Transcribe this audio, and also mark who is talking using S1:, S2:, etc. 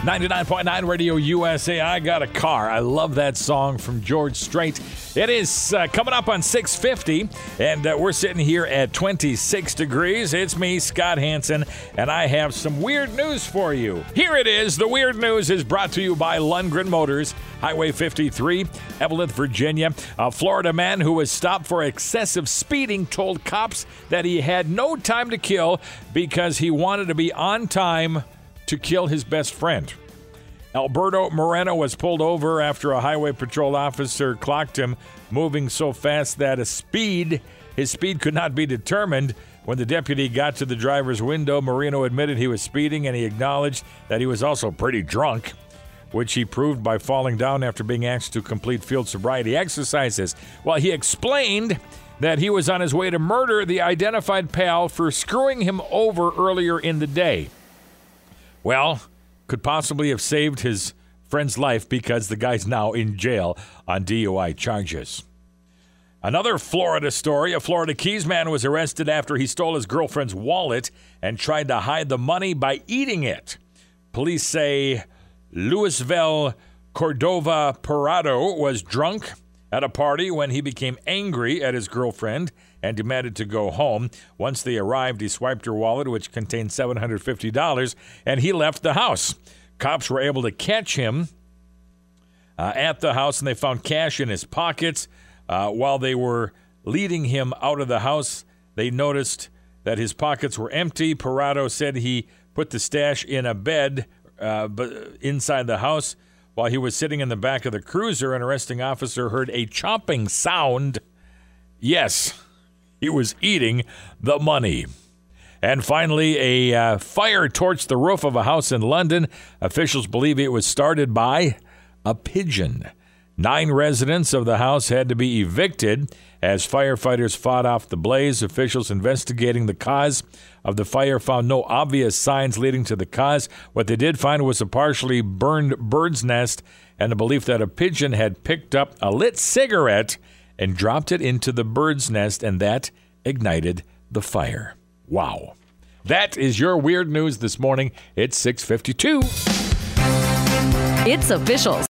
S1: 99.9 Radio USA. I got a car. I love that song from George Strait. It is uh, coming up on 650, and uh, we're sitting here at 26 degrees. It's me, Scott Hanson, and I have some weird news for you. Here it is. The weird news is brought to you by Lundgren Motors, Highway 53, Eveleth, Virginia. A Florida man who was stopped for excessive speeding told cops that he had no time to kill because he wanted to be on time to kill his best friend. Alberto Moreno was pulled over after a highway patrol officer clocked him moving so fast that a speed his speed could not be determined. When the deputy got to the driver's window, Moreno admitted he was speeding and he acknowledged that he was also pretty drunk, which he proved by falling down after being asked to complete field sobriety exercises. While he explained that he was on his way to murder the identified pal for screwing him over earlier in the day. Well, could possibly have saved his friend's life because the guy's now in jail on DUI charges. Another Florida story. A Florida Keys man was arrested after he stole his girlfriend's wallet and tried to hide the money by eating it. Police say Louisville Cordova Parado was drunk at a party when he became angry at his girlfriend and demanded to go home. Once they arrived, he swiped her wallet, which contained $750, and he left the house. Cops were able to catch him uh, at the house, and they found cash in his pockets. Uh, while they were leading him out of the house, they noticed that his pockets were empty. Parado said he put the stash in a bed uh, inside the house. While he was sitting in the back of the cruiser, an arresting officer heard a chopping sound. Yes, he was eating the money. And finally, a uh, fire torched the roof of a house in London. Officials believe it was started by a pigeon. Nine residents of the house had to be evicted as firefighters fought off the blaze. Officials investigating the cause of the fire found no obvious signs leading to the cause. What they did find was a partially burned bird's nest and the belief that a pigeon had picked up a lit cigarette and dropped it into the bird's nest, and that ignited the fire. Wow. That is your weird news this morning. It's 652.
S2: It's official.